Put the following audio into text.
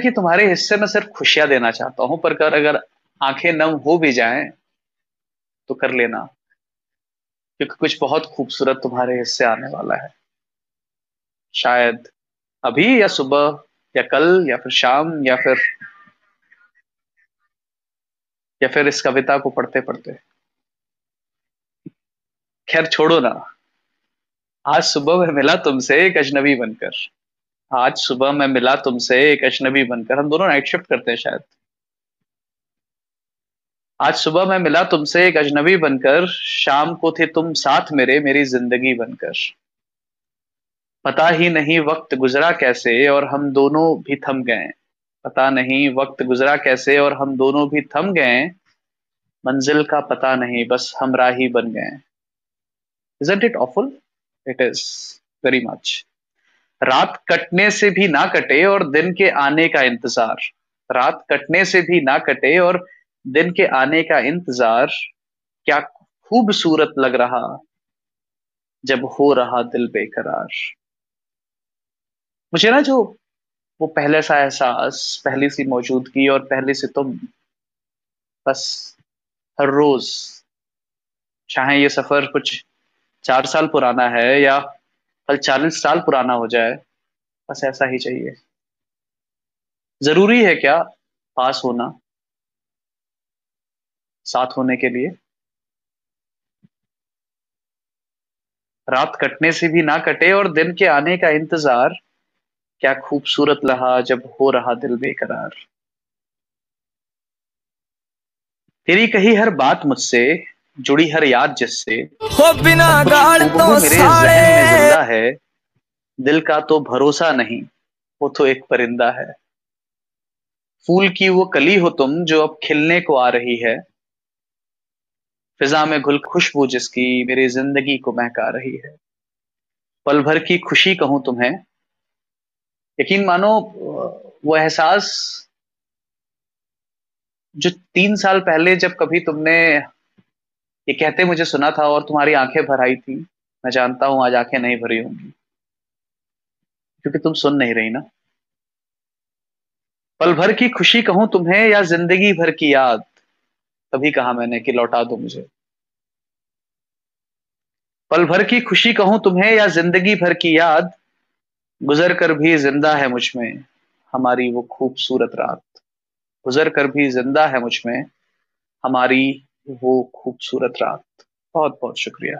कि तुम्हारे हिस्से में सिर्फ़ खुशियाँ देना चाहता हूँ, पर कर, अगर आँखें नम हो भी जाएँ तो कर लेना। क्योंकि कुछ बहुत खूबसूरत तुम्हारे हिस्से आने वाला है। शायद अभी या सुबह, या कल, या फिर शाम, या फिर या फिर इस कविता को पढ़ते पढ़ते खैर, छोड़ो ना। आज सुबह मैं मिला तुमसे एक अजनबी बनकर। आज सुबह मैं मिला तुमसे एक अजनबी बनकर। हम दोनों नाइट शिफ्ट करते हैं शायद। आज सुबह मैं मिला तुमसे एक अजनबी बनकर। शाम को थे तुम साथ मेरे, मेरी ज़िंदगी बनकर। पता ही नहीं वक्त गुजरा कैसे और हम दोनों भी थम गए। पता नहीं वक्त गुजरा कैसे और हम दोनों भी थम गए। मंजिल का पता नहीं, बस हम राही बन गए। It awful? It is very much. रात कटने से भी ना कटे और दिन के आने का इंतज़ार। रात कटने से भी ना कटे और दिन के आने का इंतज़ार। क्या खूबसूरत लग रहा जब हो रहा दिल बेकरार। मुझे ना जो वो पहले सा एहसास, पहली सी मौजूदगी और पहले से तुम, बस हर रोज, चाहे ये सफ़र कुछ चार साल पुराना है या कल चालीस साल पुराना हो जाए बस ऐसा ही चाहिए। ज़रूरी है क्या पास होना? साथ होने के लिए। रात कटने से भी ना कटे और दिन के आने का इंतज़ार। क्या खूबसूरत लहा जब हो रहा दिल बेकरार। तेरी कही हर बात मुझसे जुड़ी हर याद जिससे। हो बिना गाल तो मेरे जहन में ज़िंदा है दिल का तो भरोसा नहीं, वो तो एक परिंदा है। फूल की वो कली हो तुम जो अब खिलने को आ रही है। फिजा में घुल खुशबू जिसकी मेरी ज़िंदगी को महका रही है। पल भर की खुशी कहूँ तुम्हें। यकीन मानो, वो एहसास जो तीन साल पहले जब कभी तुमने ये कहते मुझे सुना था और तुम्हारी आँखें भर आई थी, मैं जानता हूँ आज आँखें नहीं भरी होंगी। क्योंकि तुम सुन नहीं रही ना। पल भर की खुशी कहूँ तुम्हें या ज़िंदगी भर की याद? तभी कहा मैंने कि लौटा दो मुझे। पल भर की खुशी कहूँ तुम्हें या ज़िंदगी भर की याद? गुजर कर भी ज़िंदा है मुझमें हमारी वो खूबसूरत रात। गुजर कर भी ज़िंदा है मुझमें हमारी वो खूबसूरत रात। बहुत बहुत शुक्रिया।